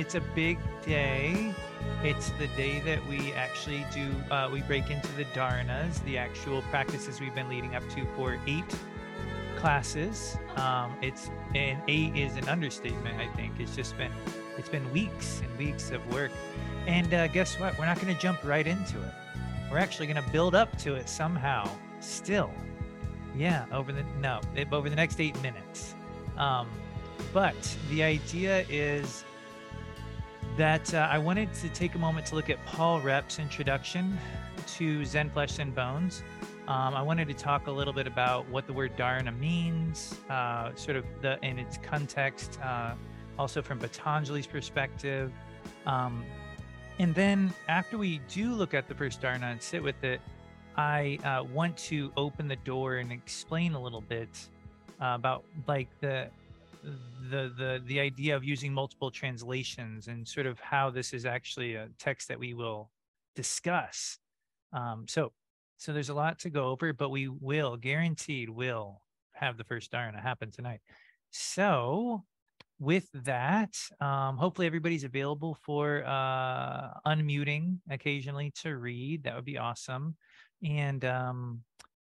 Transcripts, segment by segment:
it's a big day. It's the day that we actually do uh, we break into the dharanas, the actual practices we've been leading up to for eight classes. Um, it's and eight is an understatement. I think it's just been it's been weeks and weeks of work. And uh, guess what? We're not going to jump right into it. We're actually going to build up to it somehow. Still, yeah. Over the no, over the next eight minutes. Um, but the idea is that uh, I wanted to take a moment to look at Paul Reps' introduction to Zen Flesh and Bones. Um, I wanted to talk a little bit about what the word dharana means, uh, sort of the in its context, uh, also from Patanjali's perspective. Um, and then after we do look at the first dharana and sit with it, I uh, want to open the door and explain a little bit uh, about like the the the the idea of using multiple translations and sort of how this is actually a text that we will discuss. Um, so so there's a lot to go over, but we will guaranteed will have the first dharana happen tonight. So with that, um, hopefully everybody's available for uh, unmuting occasionally to read. That would be awesome. And um,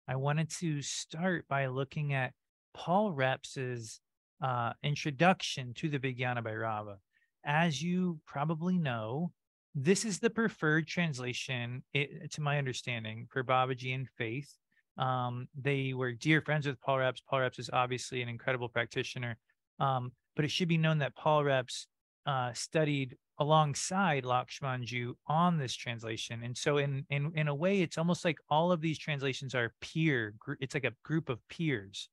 I wanted to start by looking at Paul Reps's uh, introduction to the Vijnana Bhairava. As you probably know, this is the preferred translation, it, to my understanding, for Babaji and Faith. Um, they were dear friends with Paul Reps. Paul Reps is obviously an incredible practitioner, um, but it should be known that Paul Reps uh, studied alongside Lakshmanju on this translation. And so in, in, in a way, it's almost like all of these translations are peer, it's like a group of peers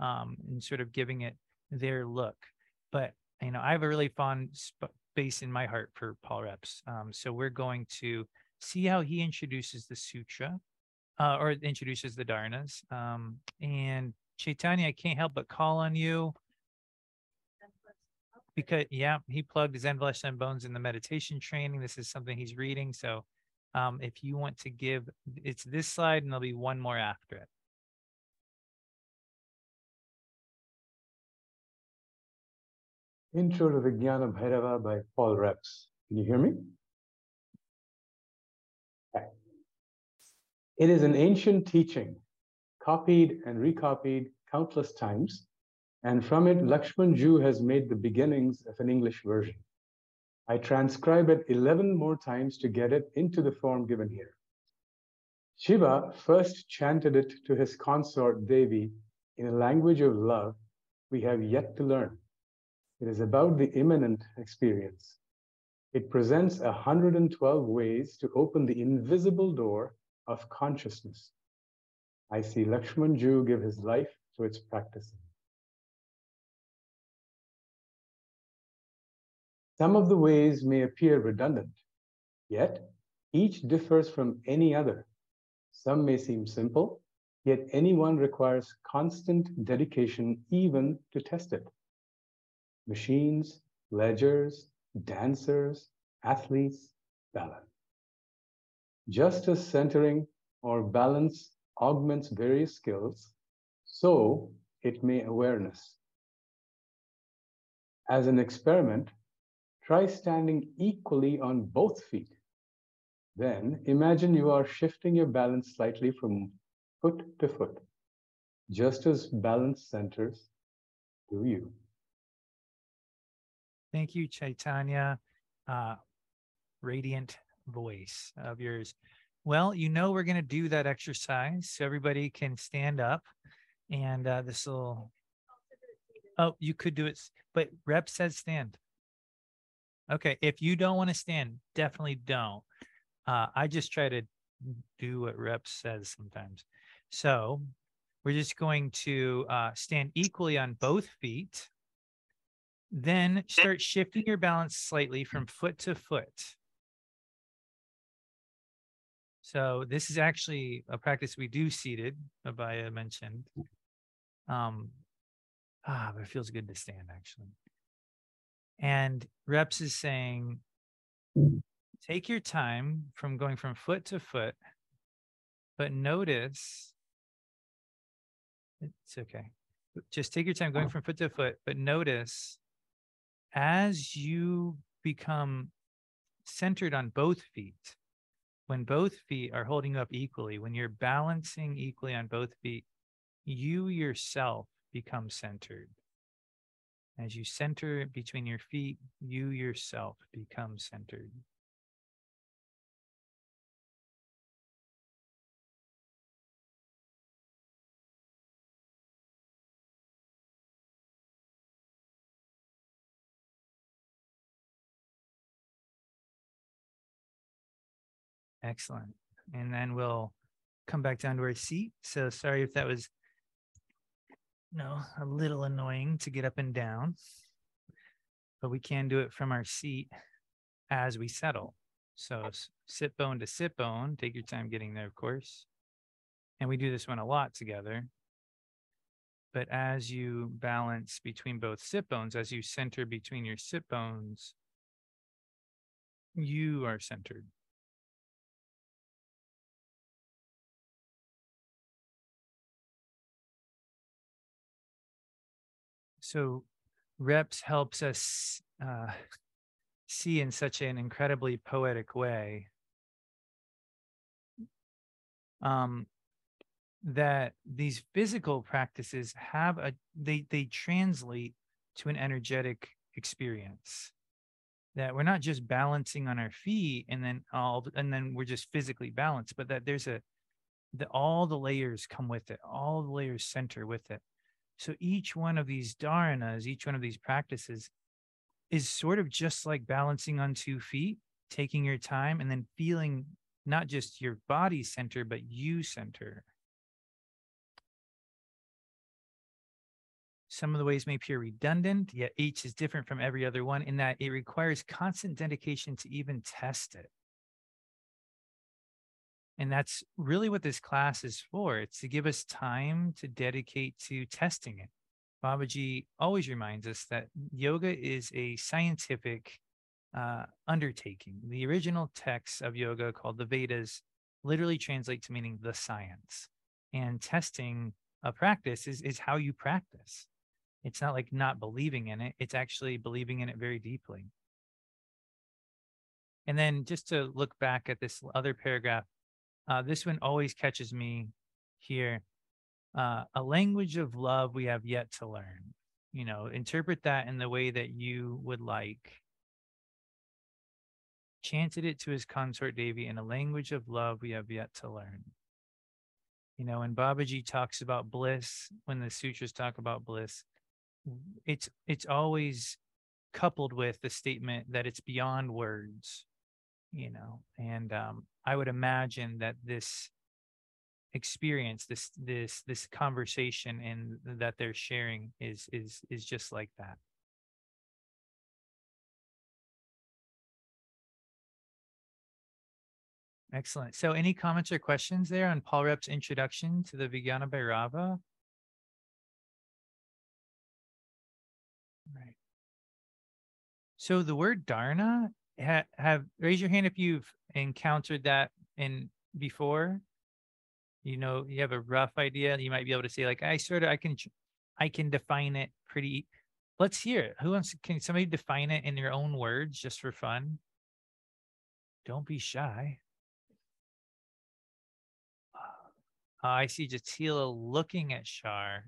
um, and sort of giving it their look. But you know, I have a really fond space in my heart for Paul Reps. Um, so we're going to see how he introduces the sutra, uh, or introduces the dharanas. Um, and Chaitanya, I can't help but call on you because yeah, he plugged Zen Flesh and Bones in the meditation training. This is something he's reading. So um, if you want to give, it's this slide, and there'll be one more after it. Intro to Vijnana Bhairava by Paul Reps. Can you hear me? It is an ancient teaching, copied and recopied countless times, and from it, Lakshman Ju has made the beginnings of an English version. I transcribe it 11 more times to get it into the form given here. Shiva first chanted it to his consort Devi in a language of love we have yet to learn. It is about the immanent experience. It presents 112 ways to open the invisible door of consciousness. I see Lakshman Ju give his life to its practicing. Some of the ways may appear redundant, yet each differs from any other. Some may seem simple, yet anyone requires constant dedication even to test it machines, ledgers, dancers, athletes, balance. Just as centering or balance augments various skills, so it may awareness. As an experiment, try standing equally on both feet. Then imagine you are shifting your balance slightly from foot to foot, just as balance centers do you. Thank you, Chaitanya. Uh, radiant voice of yours. Well, you know we're going to do that exercise, so everybody can stand up, and uh, this will. Oh, you could do it, but Rep says stand. Okay, if you don't want to stand, definitely don't. Uh, I just try to do what Rep says sometimes. So we're just going to uh, stand equally on both feet. Then start shifting your balance slightly from foot to foot. So this is actually a practice we do seated, Abaya mentioned. Um, ah, but it feels good to stand actually. And reps is saying, take your time from going from foot to foot, but notice it's okay. Just take your time going from foot to foot, but notice as you become centered on both feet, when both feet are holding up equally, when you're balancing equally on both feet, you yourself become centered. As you center between your feet, you yourself become centered. Excellent. And then we'll come back down to our seat. So sorry if that was no a little annoying to get up and down, but we can do it from our seat as we settle. So sit bone to sit bone. Take your time getting there, of course. And we do this one a lot together. But as you balance between both sit bones, as you center between your sit bones, you are centered. So reps helps us uh, see in such an incredibly poetic way um, that these physical practices have a they they translate to an energetic experience. That we're not just balancing on our feet and then all and then we're just physically balanced but that there's a that all the layers come with it all the layers center with it so each one of these dharanas, each one of these practices is sort of just like balancing on two feet, taking your time and then feeling not just your body center, but you center. Some of the ways may appear redundant, yet each is different from every other one in that it requires constant dedication to even test it. And that's really what this class is for. It's to give us time to dedicate to testing it. Babaji always reminds us that yoga is a scientific uh, undertaking. The original texts of yoga, called the Vedas, literally translate to meaning the science. And testing a practice is, is how you practice. It's not like not believing in it, it's actually believing in it very deeply. And then just to look back at this other paragraph, uh, this one always catches me here. Uh, a language of love we have yet to learn. You know, interpret that in the way that you would like. Chanted it to his consort Devi in a language of love we have yet to learn. You know, when Babaji talks about bliss, when the sutras talk about bliss, it's it's always coupled with the statement that it's beyond words you know and um, i would imagine that this experience this this this conversation and that they're sharing is is is just like that. Excellent. So any comments or questions there on paul rep's introduction to the vijnana bhairava? Right. So the word dharana ha- have raise your hand if you've encountered that in before. You know you have a rough idea you might be able to say like i sort of i can i can define it pretty let's hear it who wants can somebody define it in their own words just for fun? Don't be shy. Uh, i see jatila looking at shar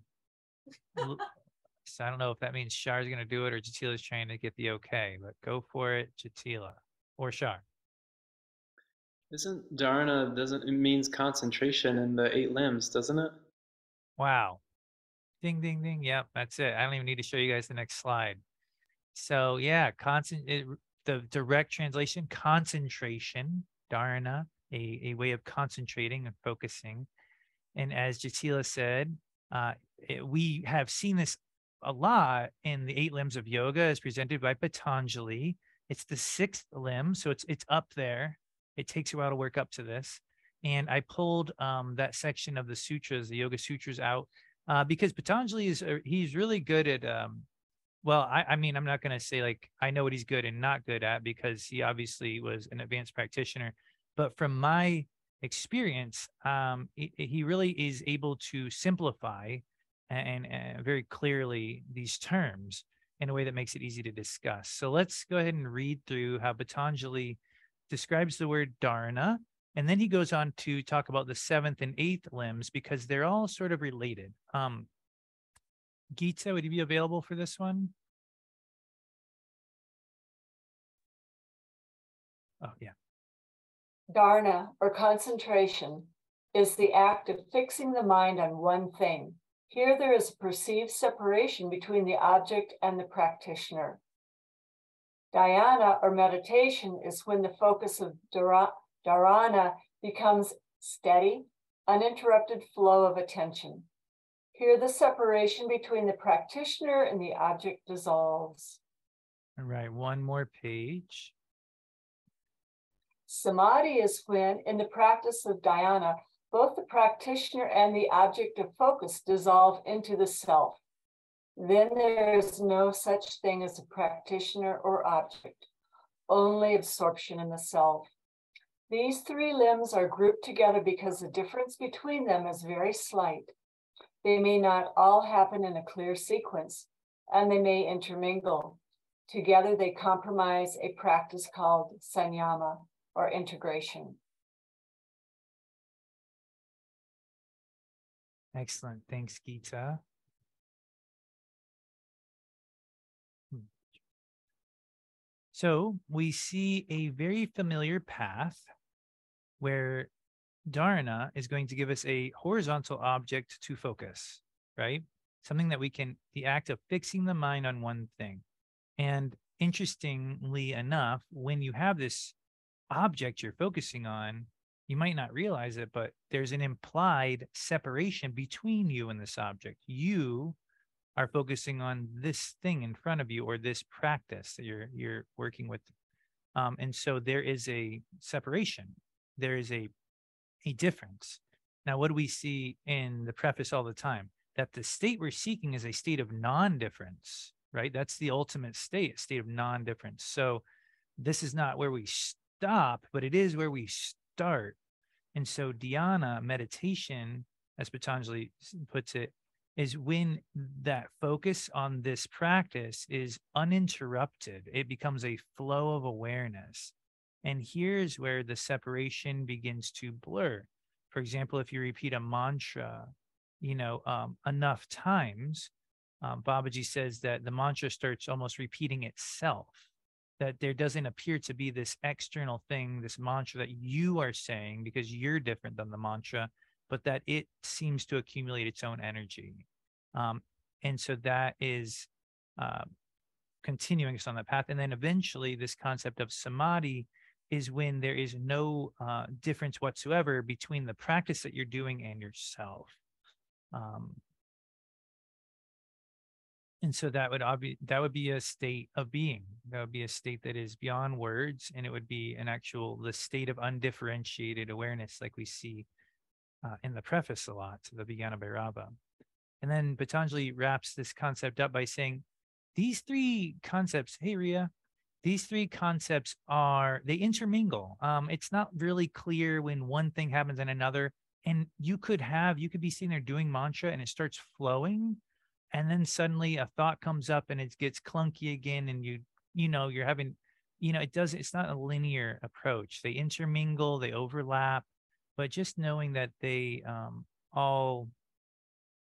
so I don't know if that means Shar is going to do it or Jatila is trying to get the okay, but go for it, Jatila or Shar. Isn't dharana doesn't it means concentration in the eight limbs, doesn't it? Wow. Ding ding ding. Yep, that's it. I don't even need to show you guys the next slide. So yeah, constant it, the direct translation, concentration, dharana, a, a way of concentrating and focusing. And as Jatila said, uh, it, we have seen this a lot in the eight limbs of yoga as presented by Patanjali. It's the sixth limb, so it's it's up there. It takes a while to work up to this. And I pulled um, that section of the sutras, the Yoga Sutras, out uh, because Patanjali is uh, he's really good at. Um, well, I, I mean, I'm not going to say like I know what he's good and not good at because he obviously was an advanced practitioner, but from my experience, um, he, he really is able to simplify and, and very clearly these terms in a way that makes it easy to discuss. So let's go ahead and read through how Patanjali describes the word dharana. And then he goes on to talk about the seventh and eighth limbs because they're all sort of related. Um, Gita, would you be available for this one? Oh, yeah. Dharana, or concentration, is the act of fixing the mind on one thing. Here there is a perceived separation between the object and the practitioner. Dhyana, or meditation, is when the focus of dharana becomes steady, uninterrupted flow of attention. Here the separation between the practitioner and the object dissolves. All right, one more page. Samadhi is when, in the practice of dhyana, both the practitioner and the object of focus dissolve into the self. Then there is no such thing as a practitioner or object, only absorption in the self. These three limbs are grouped together because the difference between them is very slight. They may not all happen in a clear sequence, and they may intermingle. Together, they comprise a practice called sanyama or integration. Excellent. Thanks, Gita. Hmm. So we see a very familiar path where Dharana is going to give us a horizontal object to focus, right? Something that we can, the act of fixing the mind on one thing. And interestingly enough, when you have this object you're focusing on, you might not realize it, but there's an implied separation between you and this object. You are focusing on this thing in front of you or this practice that you're you're working with. Um, and so there is a separation. There is a a difference. Now, what do we see in the preface all the time? That the state we're seeking is a state of non-difference, right? That's the ultimate state, a state of non-difference. So this is not where we stop, but it is where we start. And so dhyana, meditation, as Patanjali puts it, is when that focus on this practice is uninterrupted. It becomes a flow of awareness. And here's where the separation begins to blur. For example, if you repeat a mantra, you know, um, enough times, um, Babaji says that the mantra starts almost repeating itself that there doesn't appear to be this external thing, this mantra that you are saying because you're different than the mantra, but that it seems to accumulate its own energy. Um, and so that is uh, continuing us on that path. And then eventually, this concept of samadhi is when there is no uh, difference whatsoever between the practice that you're doing and yourself. Um, and so that would obvi- that would be a state of being that would be a state that is beyond words and it would be an actual the state of undifferentiated awareness like we see uh, in the preface a lot to the Vijnana Bhairava. And then Patanjali wraps this concept up by saying these three concepts, hey Ria, these three concepts are they intermingle. Um, it's not really clear when one thing happens and another. And you could have, you could be sitting there doing mantra and it starts flowing and then suddenly a thought comes up and it gets clunky again and you you know you're having you know it does it's not a linear approach. They intermingle they overlap but just knowing that they um, all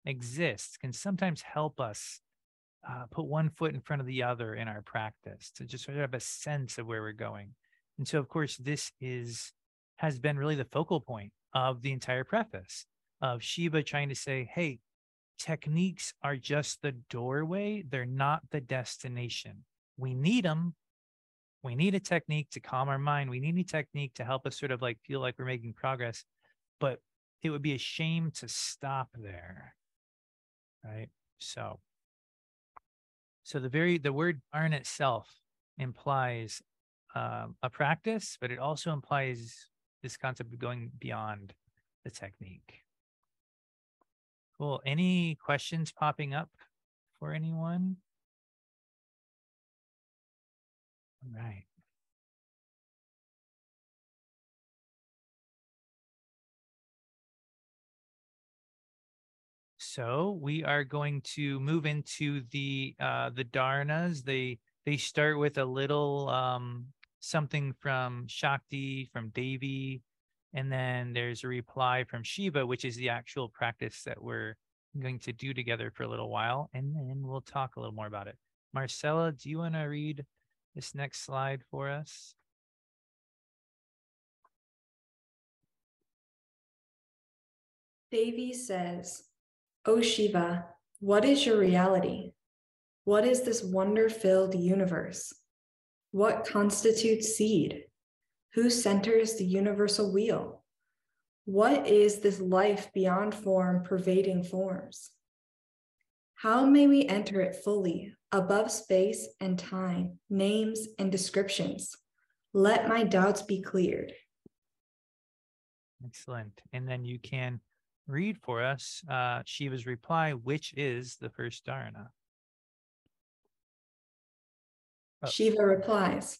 exist can sometimes help us uh, put one foot in front of the other in our practice to just sort of have a sense of where we're going. And so of course this is has been really the focal point of the entire preface of shiva trying to say hey techniques are just the doorway, they're not the destination. We need them. We need a technique to calm our mind. We need a technique to help us sort of like feel like we're making progress. But it would be a shame to stop there. Right. So, so the very, the word earn itself implies um, a practice, but it also implies this concept of going beyond the technique. Cool. Any questions popping up for anyone? All right. So we are going to move into the uh, the dharanas. They they start with a little um, something from Shakti, from Devi, and then there's a reply from Shiva, which is the actual practice that we're going to do together for a little while, and then we'll talk a little more about it. Marcella, do you want to read this next slide for us? Devi says, oh, O Shiva, what is your reality? What is this wonder filled universe? What constitutes seed? Who centers the universal wheel? What is this life beyond form pervading forms? How may we enter it fully, above space and time, names and descriptions? Let my doubts be cleared. Excellent. And then you can read for us uh, Shiva's reply, which is the first dharana. Oh. Shiva replies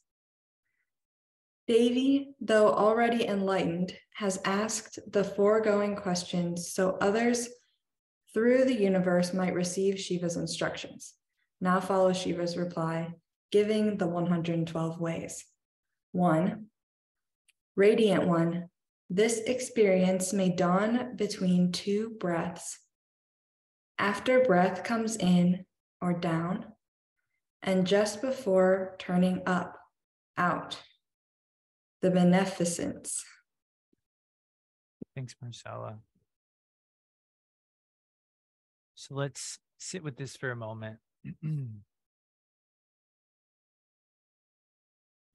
Devi, though already enlightened, has asked the foregoing questions so others through the universe might receive Shiva's instructions. Now follow Shiva's reply, giving the 112 ways. One, radiant one, this experience may dawn between two breaths. After breath comes in or down, and just before turning up, out. The beneficence. Thanks, Marcella. So let's sit with this for a moment.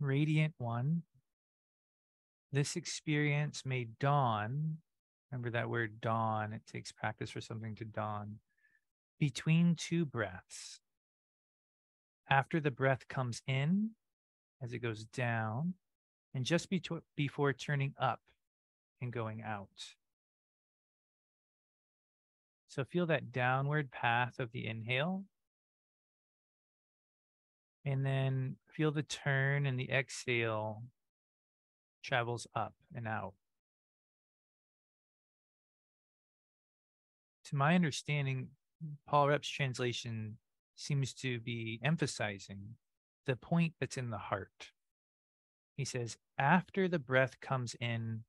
Radiant one, this experience may dawn. Remember that word dawn, it takes practice for something to dawn. Between two breaths. After the breath comes in, as it goes down, and just be- before turning up and going out. So feel that downward path of the inhale. And then feel the turn and the exhale travels up and out. To my understanding, Paul Reps' translation seems to be emphasizing the point that's in the heart. He says, after the breath comes in,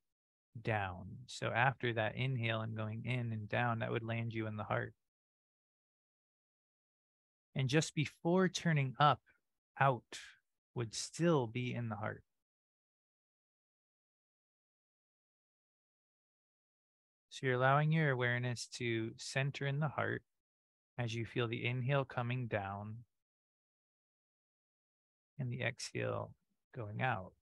down. So after that inhale and going in and down, that would land you in the heart. And just before turning up, out would still be in the heart. So you're allowing your awareness to center in the heart as you feel the inhale coming down and the exhale going out.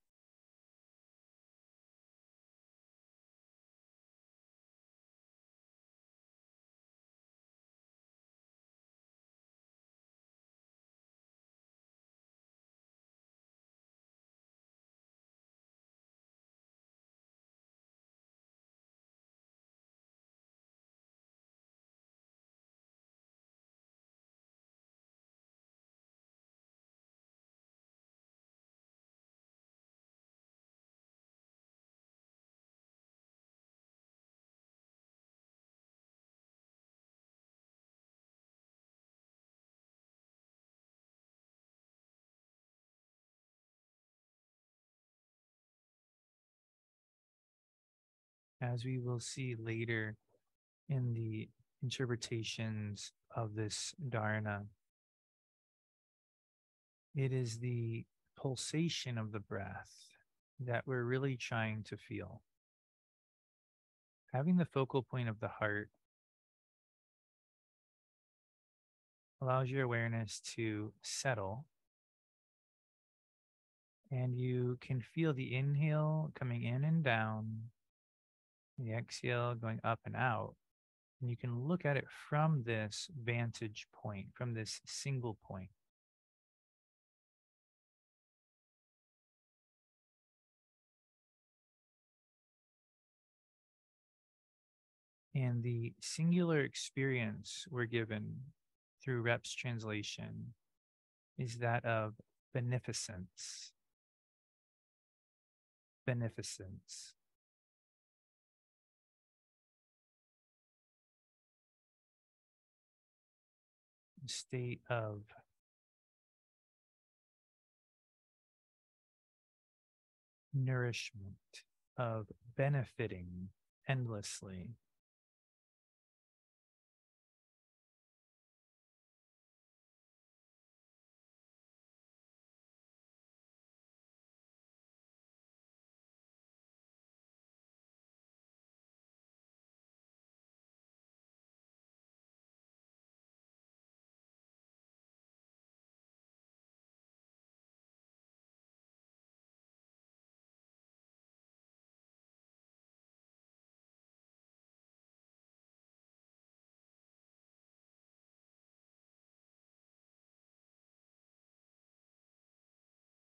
As we will see later in the interpretations of this dharana. It is the pulsation of the breath that we're really trying to feel. Having the focal point of the heart allows your awareness to settle. And you can feel the inhale coming in and down the exhale going up and out. And you can look at it from this vantage point, from this single point. And the singular experience we're given through Reps' translation is that of beneficence. Beneficence. State of nourishment, of benefiting endlessly.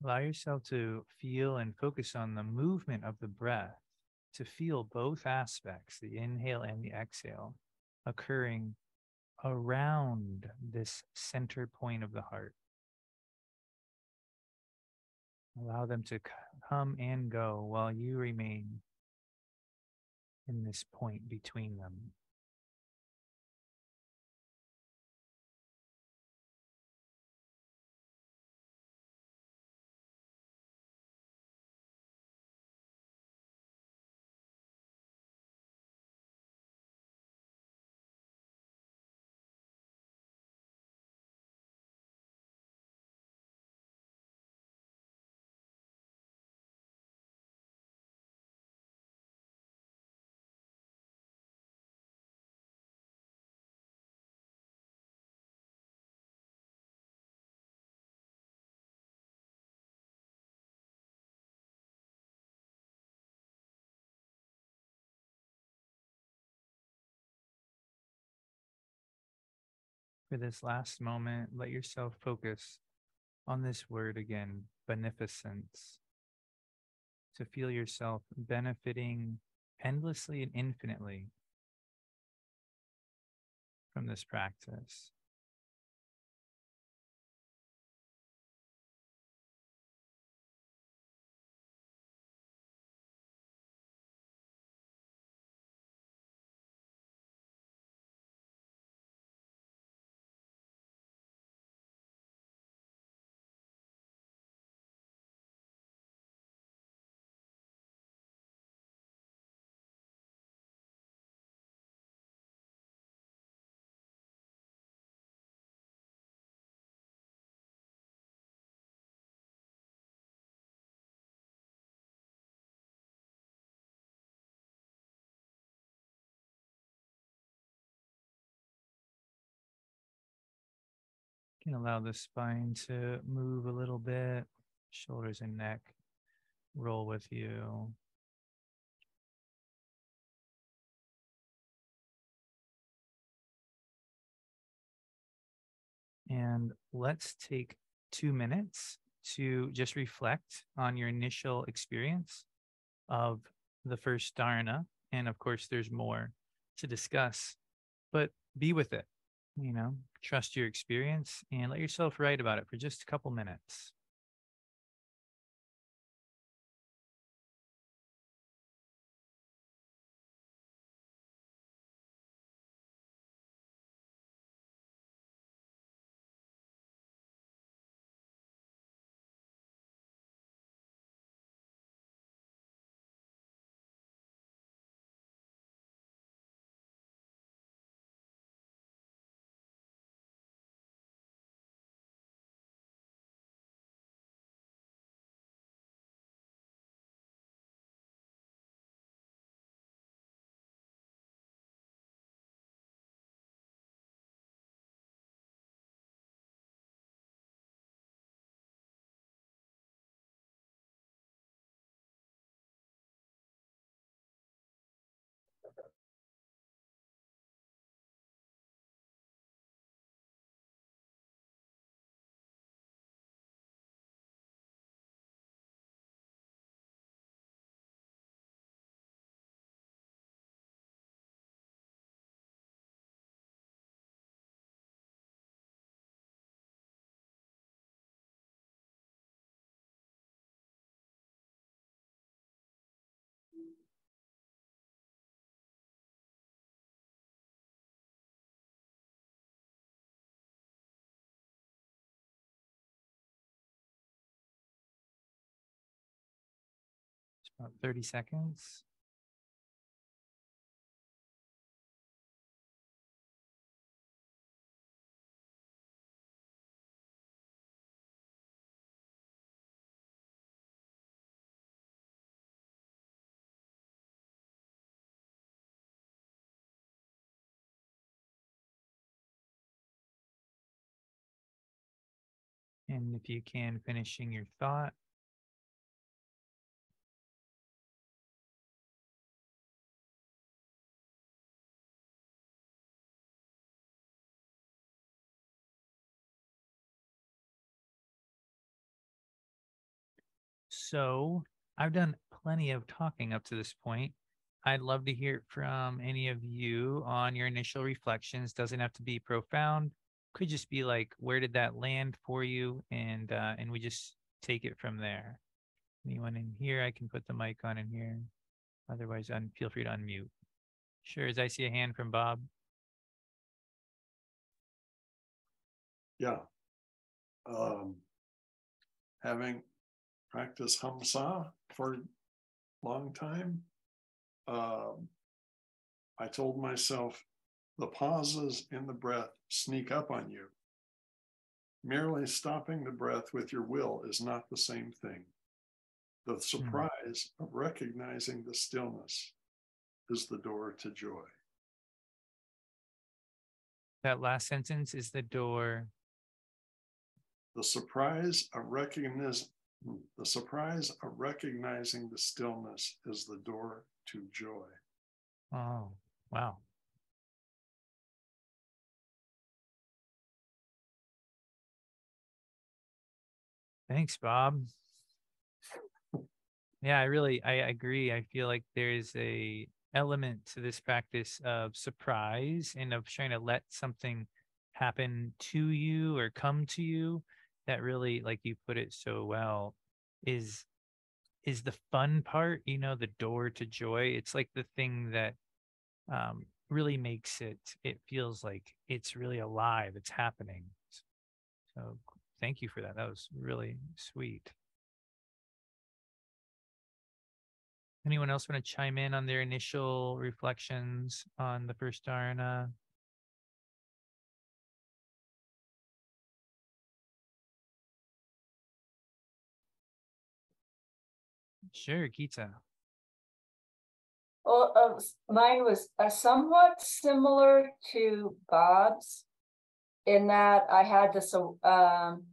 Allow yourself to feel and focus on the movement of the breath, to feel both aspects, the inhale and the exhale, occurring around this center point of the heart. Allow them to come and go while you remain in this point between them. For this last moment, let yourself focus on this word again beneficence. To feel yourself benefiting endlessly and infinitely from this practice. Can allow the spine to move a little bit, shoulders and neck roll with you. And let's take two minutes to just reflect on your initial experience of the first dharana. And of course, there's more to discuss, but be with it you know, trust your experience and let yourself write about it for just a couple minutes. About 30 seconds. And if you can, finishing your thought. So I've done plenty of talking up to this point. I'd love to hear from any of you on your initial reflections. Doesn't have to be profound. Could just be like, where did that land for you? And uh, and we just take it from there. Anyone in here? I can put the mic on in here. Otherwise, un- feel free to unmute. Sure. As I see a hand from Bob. Yeah. Um, having practiced Hamsa for a long time, um, I told myself the pauses in the breath sneak up on you. Merely stopping the breath with your will is not the same thing. The surprise of recognizing the stillness is the door to joy. That last sentence is the door. The surprise of recognize the surprise of recognizing the stillness is the door to joy. Oh, wow. Thanks, Bob. Yeah, I really I agree. I feel like there's a element to this practice of surprise and of trying to let something happen to you or come to you that really like you put it so well is is the fun part, you know, the door to joy. It's like the thing that um really makes it it feels like it's really alive, it's happening. So thank you for that. That was really sweet. Anyone else want to chime in on their initial reflections on the first dharana? Sure, Gita. Well, uh, mine was uh, somewhat similar to Bob's in that I had this, uh, um,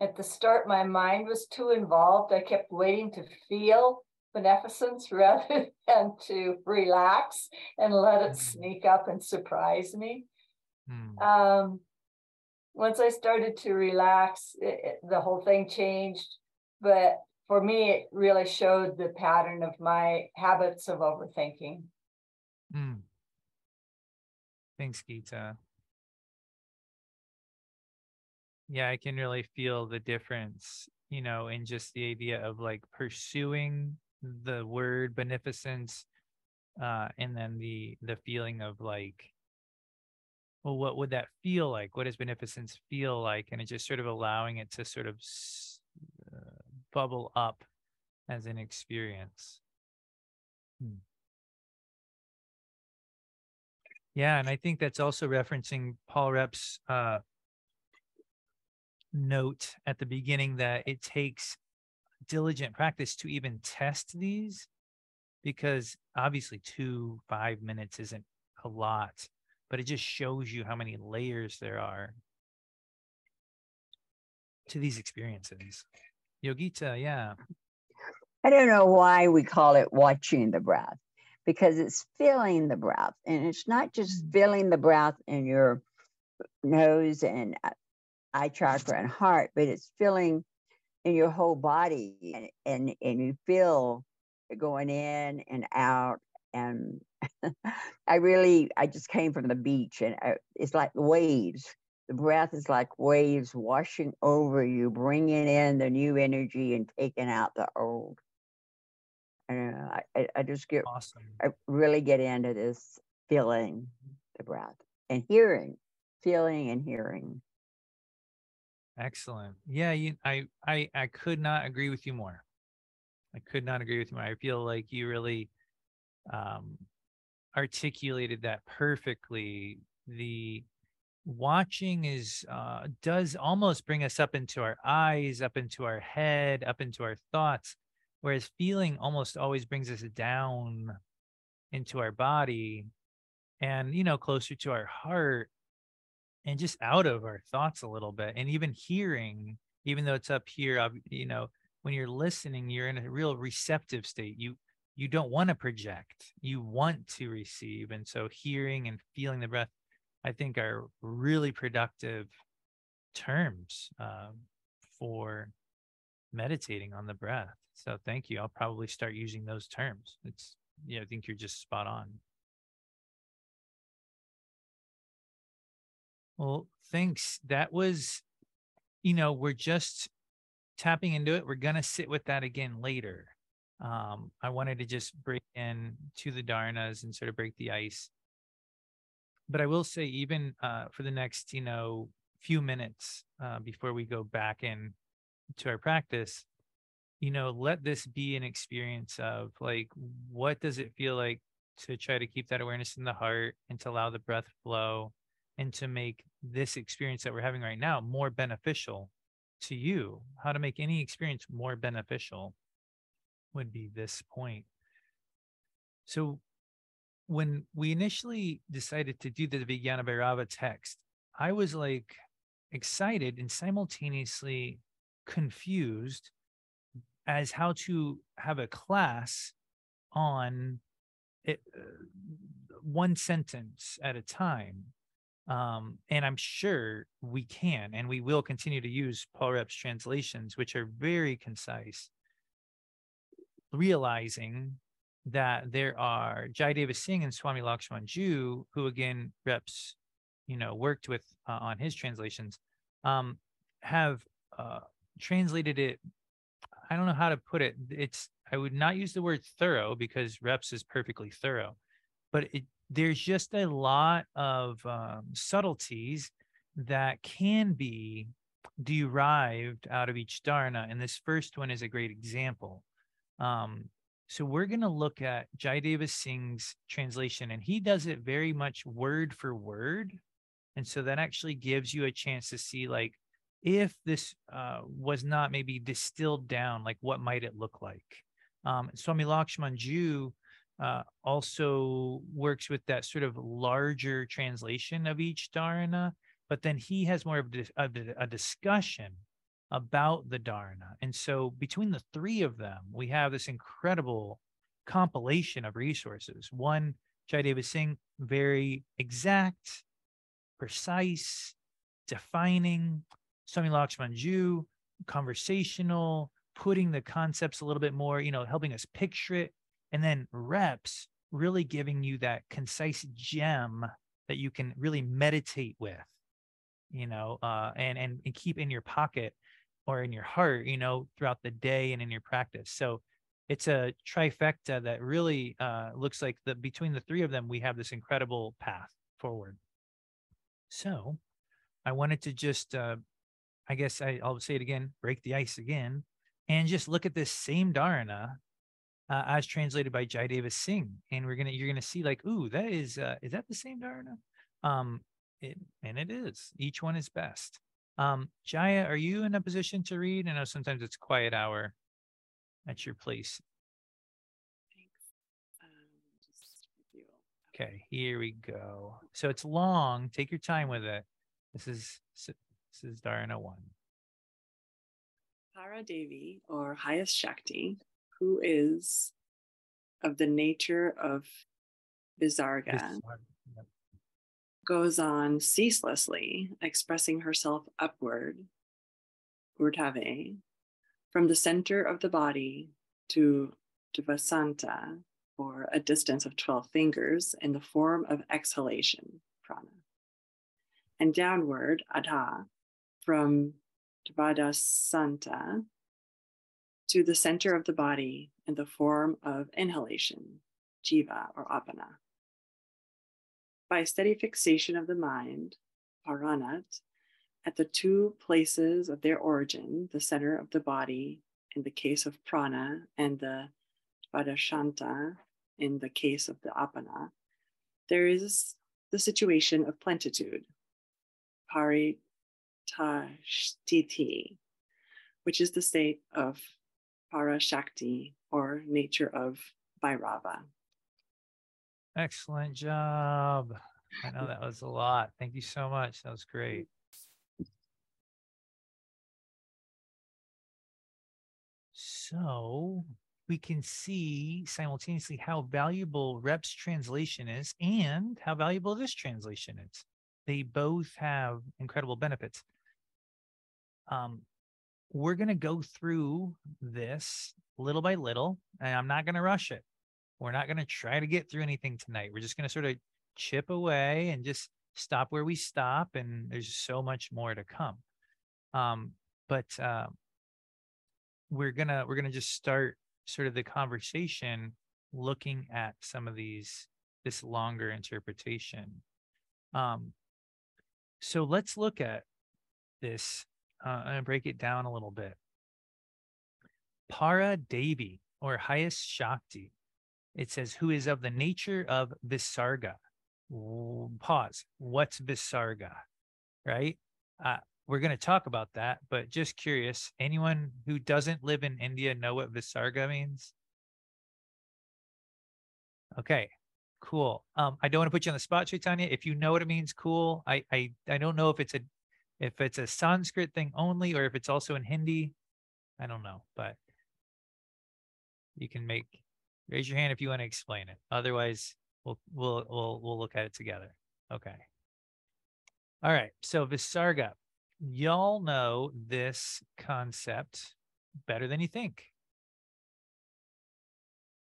at the start, my mind was too involved. I kept waiting to feel beneficence rather than to relax and let it Mhm. sneak up and surprise me. Hmm. Um, once I started to relax, it, it- the whole thing changed. But for me, it really showed the pattern of my habits of overthinking. Hmm. Thanks, Gita. Yeah, I can really feel the difference, you know, in just the idea of like pursuing the word beneficence, uh, and then the the feeling of like, well, what would that feel like? What does beneficence feel like? And it's just sort of allowing it to sort of s- bubble up as an experience. Hmm. Yeah, and I think that's also referencing Paul Reps' uh, note at the beginning that it takes diligent practice to even test these because obviously two five minutes isn't a lot but it just shows you how many layers there are to these experiences yogita yeah I don't know why we call it watching the breath because it's feeling the breath. And it's not just feeling the breath in your nose and uh, eye chakra and heart, but it's feeling in your whole body and, and, and you feel it going in and out. And I really, I just came from the beach and I, it's like waves. The breath is like waves washing over you, bringing in the new energy and taking out the old. I. I, I, I just get, awesome I really get into this feeling the breath and hearing, feeling and hearing. excellent yeah you i i i could not agree with you more I could not agree with you. More. I feel like you really um, articulated that perfectly. The watching is uh, does almost bring us up into our eyes, up into our head, up into our thoughts, whereas feeling almost always brings us down into our body and you know closer to our heart and just out of our thoughts a little bit and even hearing even though it's up here you know when you're listening you're in a real receptive state. You you don't want to project. You want to receive and so hearing and feeling the breath I think are really productive terms um, for meditating on the breath. So thank you. I'll probably start using those terms. It's yeah, I think you're just spot on. Well, thanks. That was, you know, we're just tapping into it. We're gonna sit with that again later. Um, I wanted to just break in to the dharanas and sort of break the ice but I will say, even uh, for the next, you know, few minutes uh, before we go back in to our practice, you know, let this be an experience of like, what does it feel like to try to keep that awareness in the heart and to allow the breath flow and to make this experience that we're having right now more beneficial to you? How to make any experience more beneficial would be this point. So when we initially decided to do the Vijnana Bhairava text, I was like excited and simultaneously confused as how to have a class on it, uh, one sentence at a time. Um, and I'm sure we can and we will continue to use Paul Reps translations, which are very concise, realizing that there are Jayadev Singh and Swami Lakshman Ju, who again Reps, you know, worked with uh, on his translations, um, have uh, translated it. I don't know how to put it. It's I would not use the word thorough because Reps is perfectly thorough, but it, there's just a lot of um, subtleties that can be derived out of each dharana, and this first one is a great example. Um, so we're going to look at Jayadeva Singh's translation, and he does it very much word for word. And so that actually gives you a chance to see, like, if this uh, was not maybe distilled down, like what might it look like? Um, Swami Lakshman Ju uh, also works with that sort of larger translation of each dharana, but then he has more of a, a discussion about the Dharana. And so between the three of them, we have this incredible compilation of resources. One, Jayadev Singh, very exact, precise, defining. Swami Lakshman Ju, conversational, putting the concepts a little bit more, you know, helping us picture it. And then Reps really giving you that concise gem that you can really meditate with, you know, uh, and, and, and keep in your pocket or in your heart, you know, throughout the day and in your practice. So it's a trifecta that really uh, looks like the between the three of them, we have this incredible path forward. So I wanted to just, uh, I guess I, will say it again, break the ice again, and just look at this same dharana uh, as translated by Jayadeva Singh, and we're gonna you're gonna see like, ooh, that is uh, is that the same dharana? Um, it, and it is. Each one is best. Um, Jaya, are you in a position to read? I know sometimes it's quiet hour at your place. Thanks. Um, okay, here we go. So it's long. Take your time with it. This is this is Dharana one. Para Devi, or highest Shakti, who is of the nature of Visarga, goes on ceaselessly, expressing herself upward, urdhave, from the center of the body to Dvadasanta, or a distance of 12 fingers, in the form of exhalation, prana, and downward, adha, from Dvadasanta to the center of the body in the form of inhalation, jiva, or apana by steady fixation of the mind, paranat, at the two places of their origin, the center of the body in the case of prana and the Svadhisthana in the case of the apana, there is the situation of plentitude, paritashtiti, which is the state of parashakti or nature of Bhairava. Excellent job. I know that was a lot. Thank you so much. That was great. So we can see simultaneously how valuable Reps' translation is and how valuable this translation is. They both have incredible benefits. Um, we're going to go through this little by little, and I'm not going to rush it. We're not going to try to get through anything tonight. We're just going to sort of chip away and just stop where we stop. And there's so much more to come. Um, but uh, we're gonna we're gonna just start sort of the conversation looking at some of these this longer interpretation. Um, so let's look at this uh, and break it down a little bit. Para Devi or highest Shakti it says, who is of the nature of Visarga. Pause. What's Visarga? Right? Uh, we're going to talk about that, but just curious anyone who doesn't live in India know what Visarga means? Okay, cool. Um, I don't want to put you on the spot, Chaitanya. If you know what it means, cool. I, I, I don't know if it's a if it's a Sanskrit thing only or if it's also in Hindi. I don't know, but you can make Raise your hand if you want to explain it. Otherwise, we'll we'll we'll we'll look at it together. Okay. All right. So Visarga, y'all know this concept better than you think.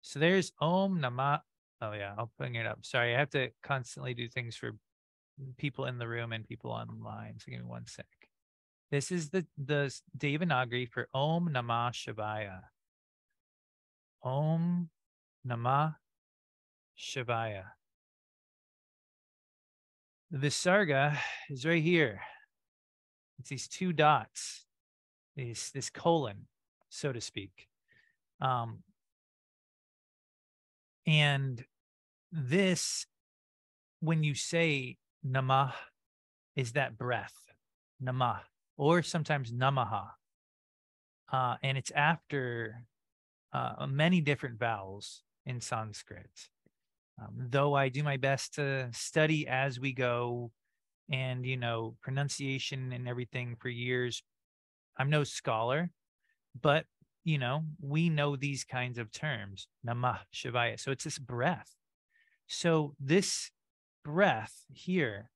So there's Om Namah. Oh yeah, I'll bring it up. Sorry, I have to constantly do things for people in the room and people online. So give me one sec. This is the the Devanagari for Om Namah Shivaya. Om Namah Shivaya. The Visarga is right here. It's these two dots, these this colon, so to speak. Um, and this, when you say Namah, is that breath, Namah, or sometimes Namaha. Uh, and it's after uh, many different vowels in Sanskrit. Um, though I do my best to study as we go and, you know, pronunciation and everything for years, I'm no scholar, but, you know, we know these kinds of terms, Namah Shivaya. So it's this breath. So this breath here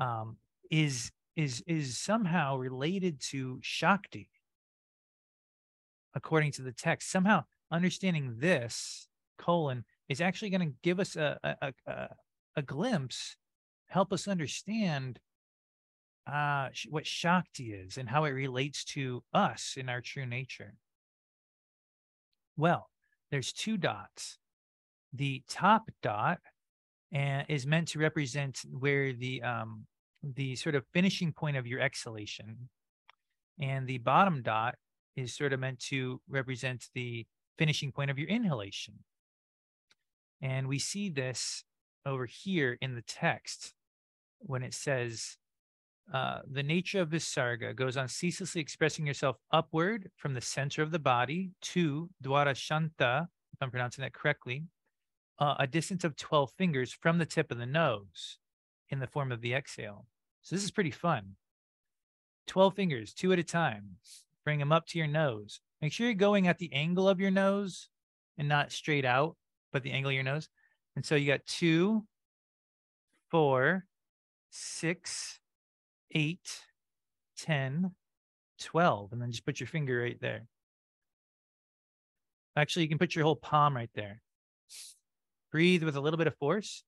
um, is is is somehow related to Shakti, according to the text. Somehow understanding this colon is actually going to give us a, a, a, a, glimpse, help us understand uh, what Shakti is and how it relates to us in our true nature. Well, there's two dots. The top dot uh, is meant to represent where the um, the sort of finishing point of your exhalation, and the bottom dot is sort of meant to represent the finishing point of your inhalation. And we see this over here in the text when it says, uh, the nature of Visarga goes on ceaselessly expressing yourself upward from the center of the body to Dwarashanta, if I'm pronouncing that correctly, uh, a distance of 12 fingers from the tip of the nose in the form of the exhale. So this is pretty fun. 12 fingers, two at a time. Bring them up to your nose. Make sure you're going at the angle of your nose and not straight out but the angle of your nose. And so you got two, four, six, eight, 10, 12. And then just put your finger right there. Actually, you can put your whole palm right there. Breathe with a little bit of force.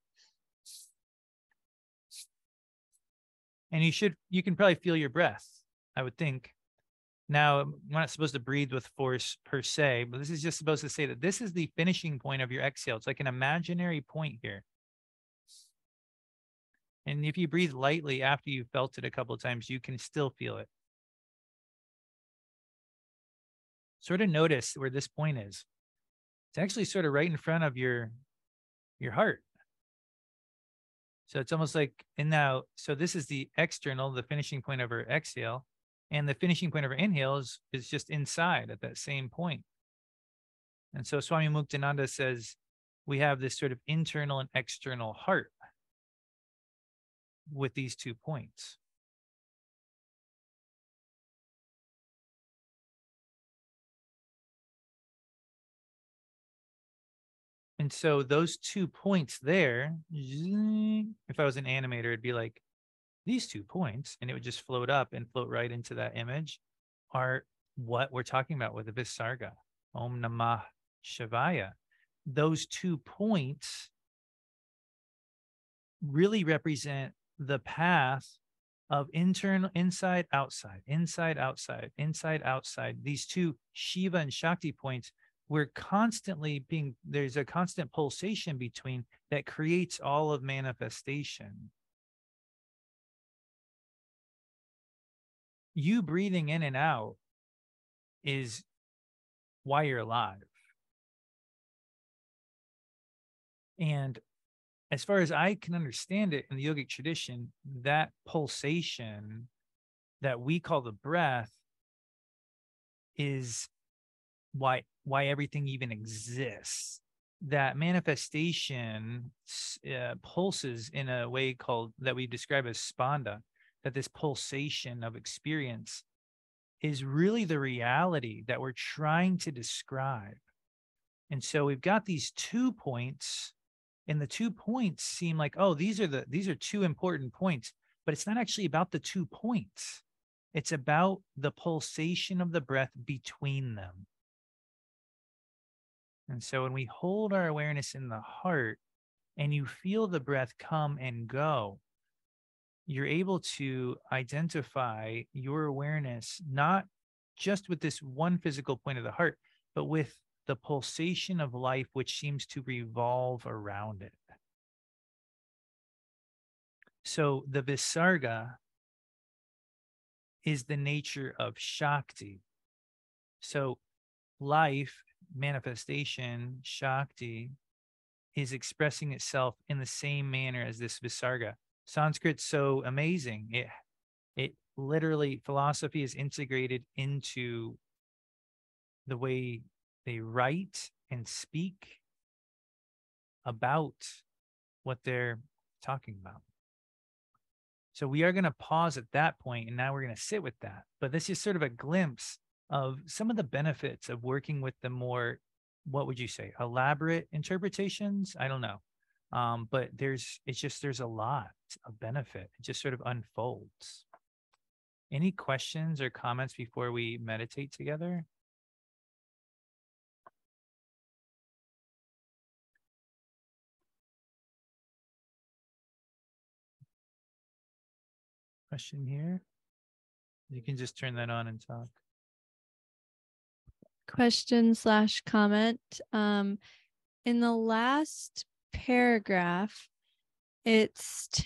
And you should, you can probably feel your breath, I would think. Now, we're not supposed to breathe with force per se, but this is just supposed to say that this is the finishing point of your exhale. It's like an imaginary point here. And if you breathe lightly after you've felt it a couple of times, you can still feel it. sort of notice where this point is. It's actually sort of right in front of your your heart. So it's almost like, and now, so this is the external, the finishing point of our exhale, and the finishing point of our inhale is, is just inside at that same point. And so Swami Muktananda says we have this sort of internal and external heart with these two points. And so those two points there, if I was an animator, it'd be like these two points, and it would just float up and float right into that image, are what we're talking about with the Visarga. Om Namah Shivaya. Those two points really represent the path of internal, inside, outside, inside, outside, inside, outside. These two Shiva and Shakti points we're constantly being there's a constant pulsation between that creates all of manifestation you breathing in and out is why you're alive. And as far as i can understand it in the yogic tradition that pulsation that we call the breath is why why everything even exists. That manifestation uh, pulses in a way called that we describe as spanda that this pulsation of experience is really the reality that we're trying to describe. And so we've got these two points and the two points seem like oh these are the these are two important points but it's not actually about the two points. It's about the pulsation of the breath between them. And so when we hold our awareness in the heart and you feel the breath come and go, you're able to identify your awareness not just with this one physical point of the heart, but with the pulsation of life which seems to revolve around it. So the Visarga is the nature of Shakti. So life manifestation, Shakti, is expressing itself in the same manner as this Visarga. Sanskrit's so amazing. It it literally philosophy is integrated into the way they write and speak about what they're talking about. So we are going to pause at that point and now we're going to sit with that. But this is sort of a glimpse of some of the benefits of working with the more what would you say elaborate interpretations i don't know um, but there's it's just there's a lot of benefit. It just sort of unfolds. Any questions or comments before we meditate together? Question here? You can just turn that on and talk. Question slash comment. Um, in the last paragraph, it's t-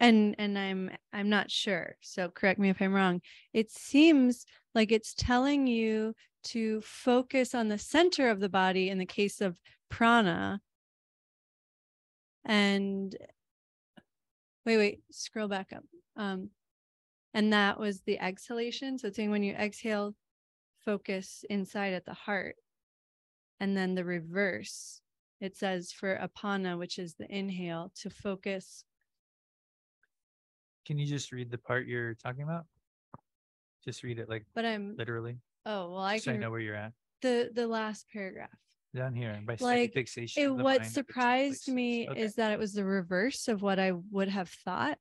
and and I'm I'm not sure. So correct me if I'm wrong. It seems like it's telling you to focus on the center of the body in the case of prana. And wait, wait, scroll back up. Um, and that was the exhalation. So it's saying when you exhale, focus inside at the heart. And then the reverse, it says for apana, which is the inhale, to focus. Can you just read the part you're talking about? Just read it like but I'm literally. Oh well I so can I know where you're at. The the last paragraph. Down here by like fixation. It, what surprised me okay. is that it was the reverse of what I would have thought.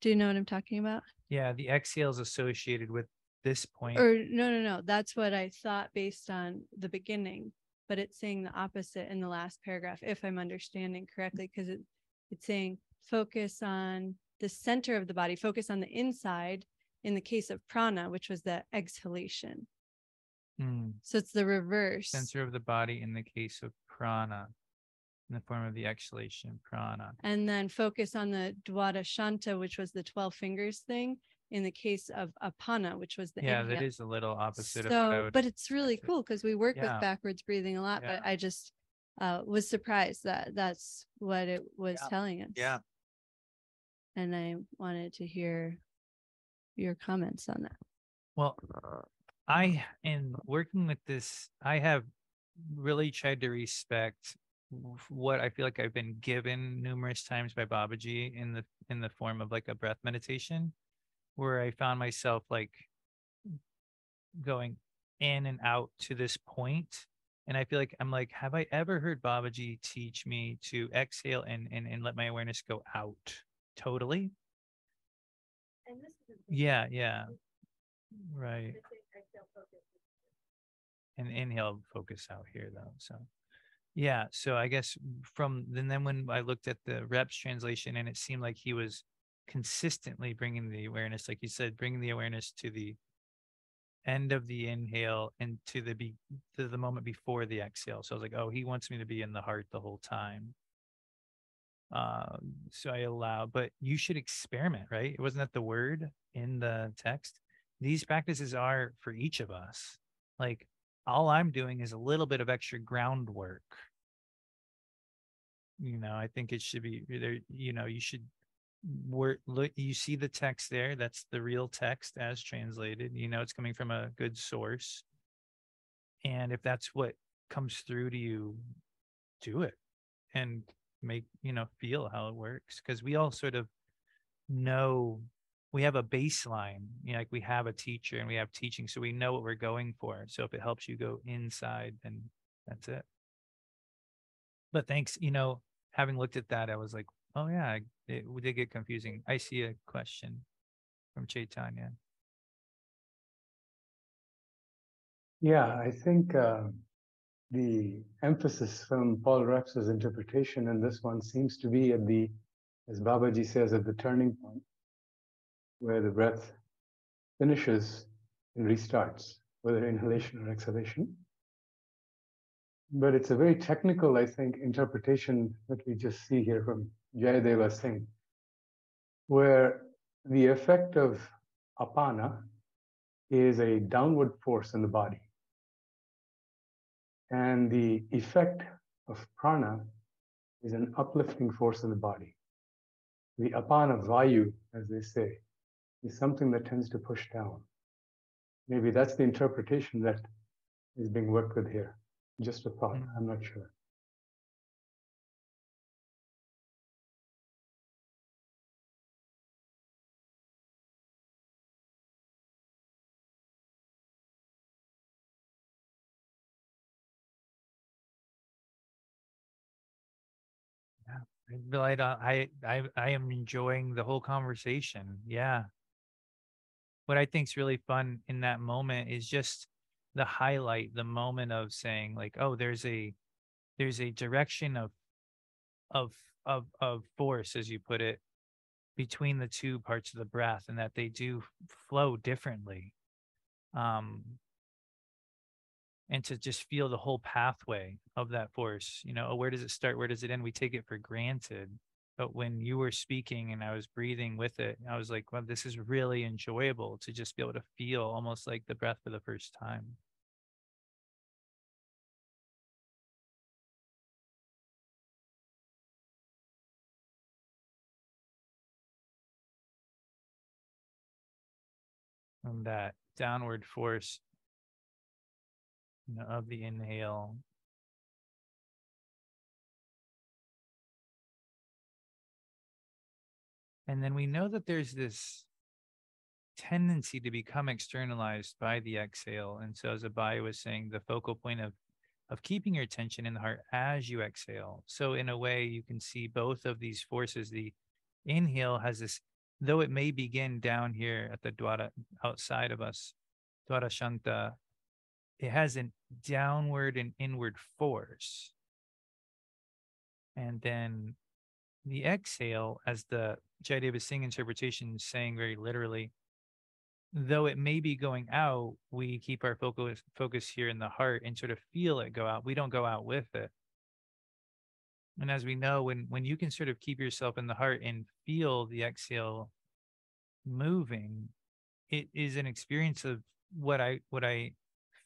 Do you know what I'm talking about? Yeah, the exhale is associated with this point. Or no, no, no. That's what I thought based on the beginning, but it's saying the opposite in the last paragraph, if I'm understanding correctly, because it, it's saying focus on the center of the body, focus on the inside in the case of prana, which was the exhalation. Mm. So it's the reverse. Center of the body in the case of prana, in the form of the exhalation, prana. And then focus on the Dwada Shanta, which was the 12 fingers thing in the case of apana, which was the Yeah, inhale. that is a little opposite So, would. but it's really cool because we work Yeah. with backwards breathing a lot, Yeah. but I just uh was surprised that that's what it was Yeah. telling us. Yeah. And I wanted to hear your comments on that. Well, I, in working with this, I have really tried to respect what I feel like I've been given numerous times by Babaji in the in the form of like a breath meditation, where I found myself like going in and out to this point, and I feel like I'm like, have I ever heard Babaji teach me to exhale and and, and let my awareness go out totally? Yeah, yeah, right. and inhale focus out here though so yeah so i guess from and then when i looked at the Reps translation and it seemed like he was consistently bringing the awareness like you said bringing the awareness to the end of the inhale and to the be to the moment before the exhale so i was like oh he wants me to be in the heart the whole time um so i allow but you should experiment right It wasn't that the word in the text these practices are for each of us like all I'm doing is a little bit of extra groundwork. You know, I think it should be there. You know, you should work. Look, you see the text there. That's the real text as translated. You know, it's coming from a good source. And if that's what comes through to you, do it and make, you know, feel how it works. Cause we all sort of know we have a baseline, you know, like we have a teacher and we have teaching, so we know what we're going for. So if it helps you go inside, then that's it. But thanks, you know, having looked at that, I was like, oh yeah, it did get confusing. I see a question from Chaitanya. Yeah, I think uh, the emphasis from Paul Reps' interpretation and this one seems to be at the, as Babaji says, at the turning point where the breath finishes and restarts, whether inhalation or exhalation. But it's a very technical, I think, interpretation that we just see here from Jayadeva Singh, where the effect of apana is a downward force in the body. And the effect of prana is an uplifting force in the body. The apana vayu, as they say, is something that tends to push down. Maybe that's the interpretation that is being worked with here. Just a thought, hmm. I'm not sure. I really I, I, I am enjoying the whole conversation. Yeah. What I think is really fun in that moment is just the highlight, the moment of saying like, oh, there's a, there's a direction of, of, of, of force, as you put it, between the two parts of the breath and that they do flow differently. Um, and to just feel the whole pathway of that force you know where does it start? Where does it end? We take it for granted but when you were speaking and i was breathing with it i was like well this is really enjoyable to just be able to feel almost like the breath for the first time. And that downward force you know, of the inhale. And then we know that there's this tendency to become externalized by the exhale. And so, as Abai was saying, the focal point of of keeping your attention in the heart as you exhale. So, in a way, you can see both of these forces. The inhale has this, though it may begin down here at the Dwara outside of us, Dwara Shanta, it has an downward and inward force. And then the exhale, as the Jayadeva Singh interpretation is saying very literally, though it may be going out, we keep our focus focus here in the heart and sort of feel it go out. We don't go out with it. And as we know, when when you can sort of keep yourself in the heart and feel the exhale moving, it is an experience of what I what I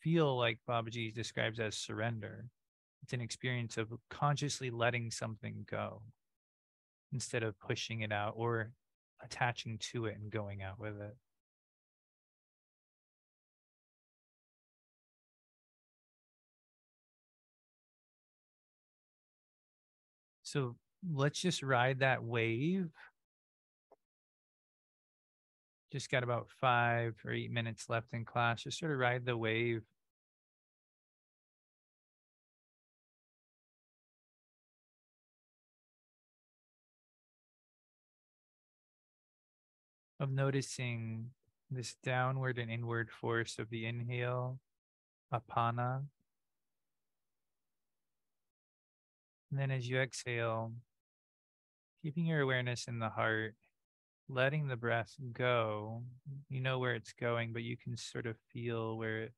feel like Babaji describes as surrender. It's an experience of consciously letting something go instead of pushing it out or attaching to it and going out with it. So let's just ride that wave. Just got about five or eight minutes left in class. Just sort of ride the wave. Of noticing this downward and inward force of the inhale, apana, And then as you exhale, keeping your awareness in the heart, letting the breath go. You know where it's going, but you can sort of feel where it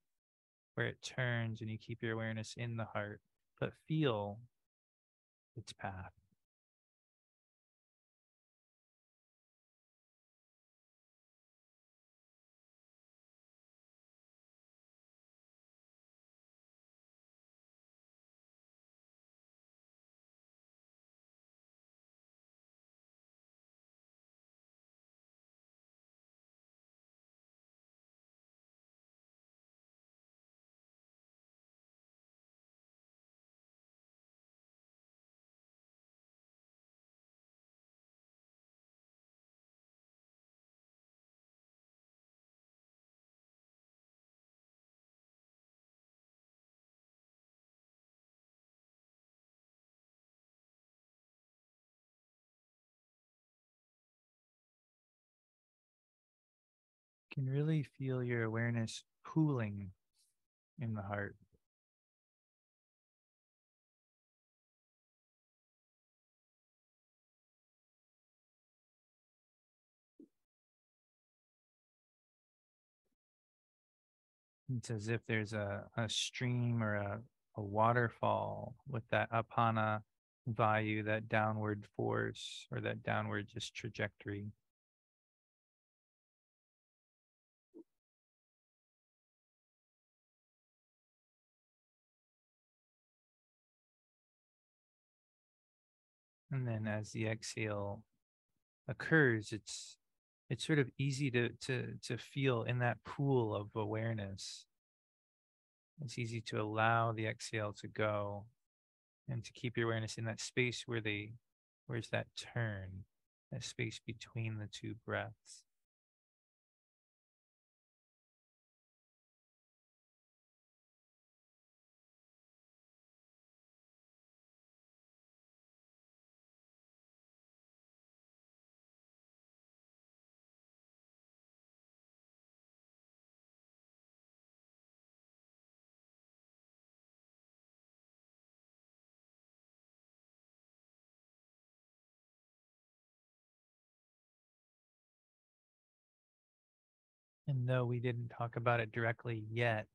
where it turns and you keep your awareness in the heart, but feel its path. Can really feel your awareness pooling in the heart. It's as if there's a, a stream or a, a waterfall with that apana vayu, that downward force or that downward just trajectory. And then as the exhale occurs, it's it's sort of easy to to to feel in that pool of awareness. It's easy to allow the exhale to go and to keep your awareness in that space where they where's that turn, that space between the two breaths. And though we didn't talk about it directly yet,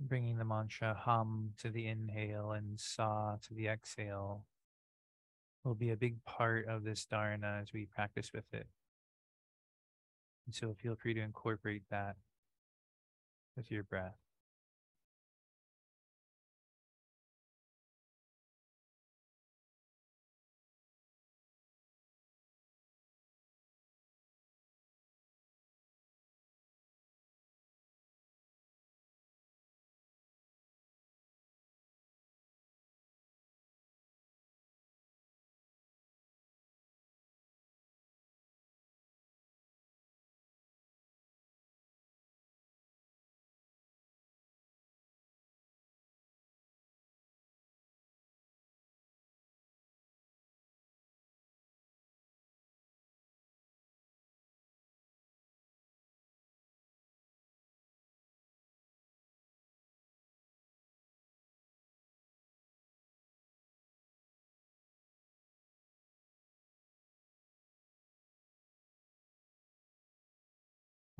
bringing the mantra hum to the inhale and sa to the exhale will be a big part of this dharana as we practice with it. And so feel free to incorporate that with your breath.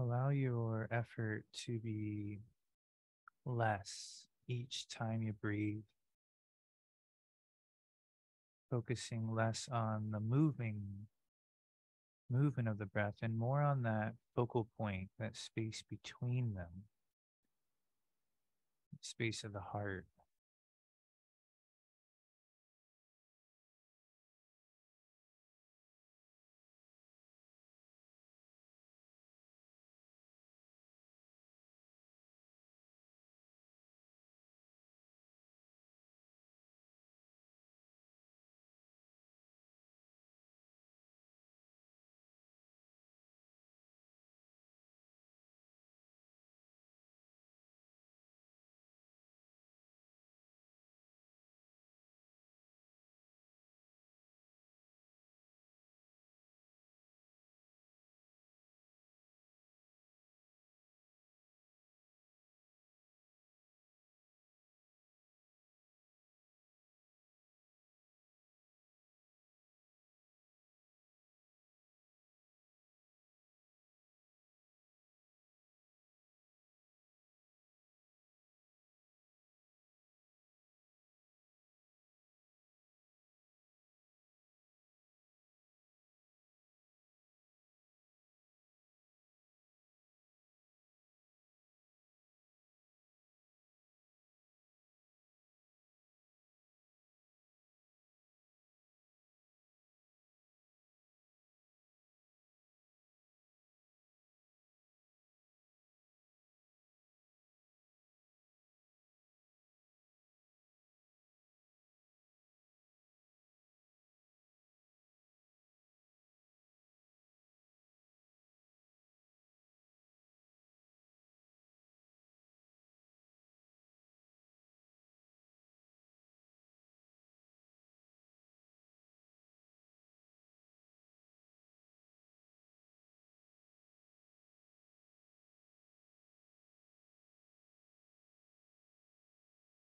Allow your effort to be less each time you breathe, focusing less on the moving movement of the breath and more on that focal point, that space between them, space of the heart.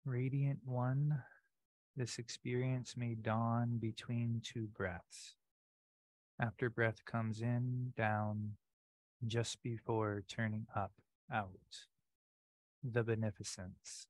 Radiant one, this experience may dawn between two breaths. After breath comes in, down, just before turning up, out. The beneficence.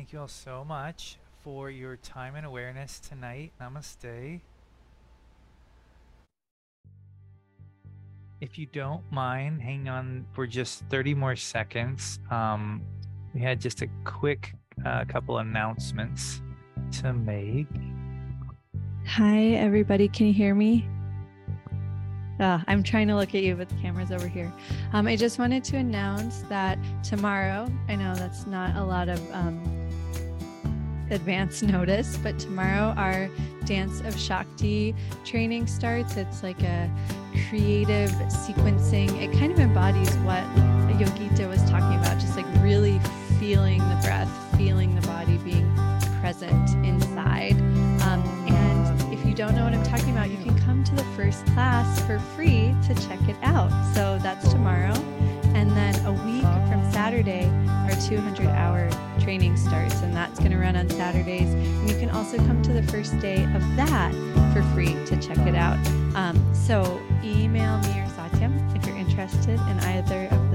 Thank you all so much for your time and awareness tonight. Namaste. If you don't mind, hang on for just 30 more seconds. Um, we had just a quick uh, couple announcements to make. Hi, everybody. Can you hear me? Uh, I'm trying to look at you, but the camera's over here. Um, I just wanted to announce that tomorrow, I know that's not a lot of um, advance notice, but tomorrow our Dance of Shakti training starts. It's like a creative sequencing. It kind of embodies what Yogita was talking about, just like really feeling the breath, feeling the body being present inside. Um, and if you don't know what I'm talking about, you can come to the first class for free to check it out. So that's tomorrow. And then a week Saturday, our 200 hour training starts, and that's going to run on Saturdays. And you can also come to the first day of that for free to check it out. Um, so email me or Satyam if you're interested in either of